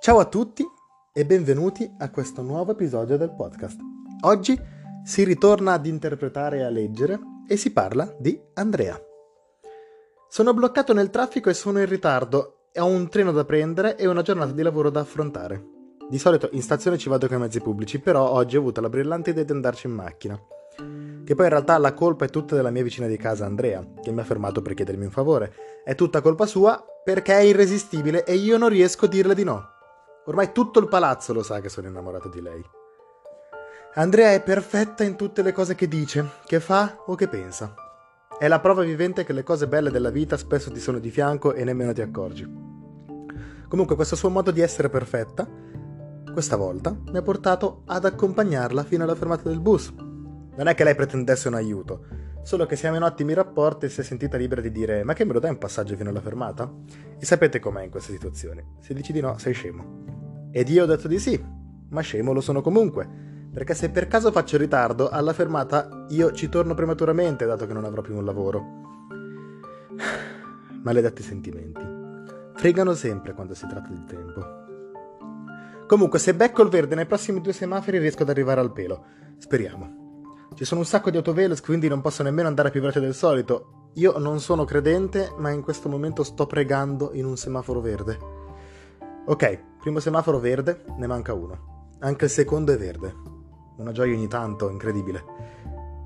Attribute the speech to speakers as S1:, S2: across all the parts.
S1: Ciao a tutti e benvenuti a questo nuovo episodio del podcast. Oggi si ritorna ad interpretare e a leggere e si parla di Andrea. Sono bloccato nel traffico e sono in ritardo, ho un treno da prendere e una giornata di lavoro da affrontare. Di solito in stazione ci vado con i mezzi pubblici, però oggi ho avuto la brillante idea di andarci in macchina. Che poi in realtà la colpa è tutta della mia vicina di casa Andrea, che mi ha fermato per chiedermi un favore. È tutta colpa sua perché è irresistibile e io non riesco a dirle di no. Ormai tutto il palazzo lo sa che sono innamorato di lei. Andrea è perfetta in tutte le cose che dice, che fa o che pensa. È la prova vivente che le cose belle della vita spesso ti sono di fianco e nemmeno ti accorgi. Comunque questo suo modo di essere perfetta, questa volta, mi ha portato ad accompagnarla fino alla fermata del bus. Non è che lei pretendesse un aiuto, solo che siamo in ottimi rapporti e si è sentita libera di dire ma che me lo dai un passaggio fino alla fermata? E sapete com'è in queste situazioni. Se dici di no, sei scemo. Ed io ho detto di sì, ma scemo lo sono comunque, perché se per caso faccio ritardo, alla fermata io ci torno prematuramente, dato che non avrò più un lavoro. Maledetti sentimenti. Fregano sempre quando si tratta di tempo. Comunque, se becco il verde nei prossimi due semafori riesco ad arrivare al pelo. Speriamo. Ci sono un sacco di autovelox, quindi non posso nemmeno andare più veloce del solito. Io non sono credente, ma in questo momento sto pregando in un semaforo verde. Ok, primo semaforo verde, ne manca uno. Anche il secondo è verde. Una gioia ogni tanto, incredibile.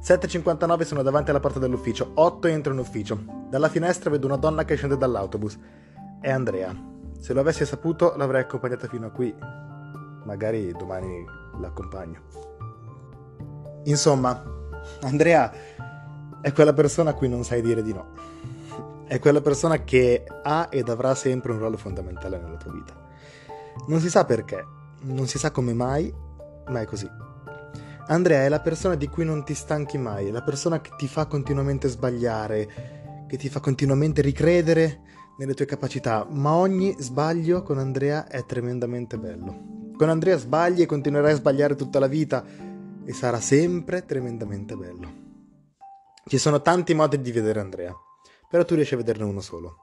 S1: 7.59 sono davanti alla porta dell'ufficio, 8 entro in ufficio. Dalla finestra vedo una donna che scende dall'autobus. È Andrea. Se lo avessi saputo l'avrei accompagnata fino a qui. Magari domani l'accompagno. Insomma, Andrea è quella persona a cui non sai dire di no. È quella persona che ha ed avrà sempre un ruolo fondamentale nella tua vita. Non si sa perché, non si sa come mai, ma è così. Andrea è la persona di cui non ti stanchi mai, è la persona che ti fa continuamente sbagliare, che ti fa continuamente ricredere nelle tue capacità, ma ogni sbaglio con Andrea è tremendamente bello. Con Andrea sbagli e continuerai a sbagliare tutta la vita e sarà sempre tremendamente bello. Ci sono tanti modi di vedere Andrea, però tu riesci a vederne uno solo.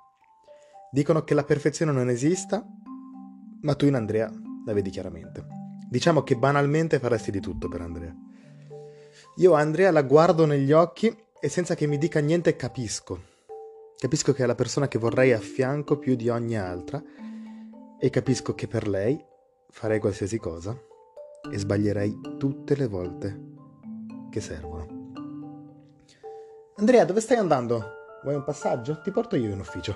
S1: Dicono che la perfezione non esista ma tu in Andrea la vedi chiaramente. Diciamo che banalmente faresti di tutto per Andrea. Io Andrea la guardo negli occhi e senza che mi dica niente capisco. Capisco che è la persona che vorrei a fianco più di ogni altra e capisco che per lei farei qualsiasi cosa e sbaglierei tutte le volte che servono. Andrea, dove stai andando? Vuoi un passaggio? Ti porto io in ufficio.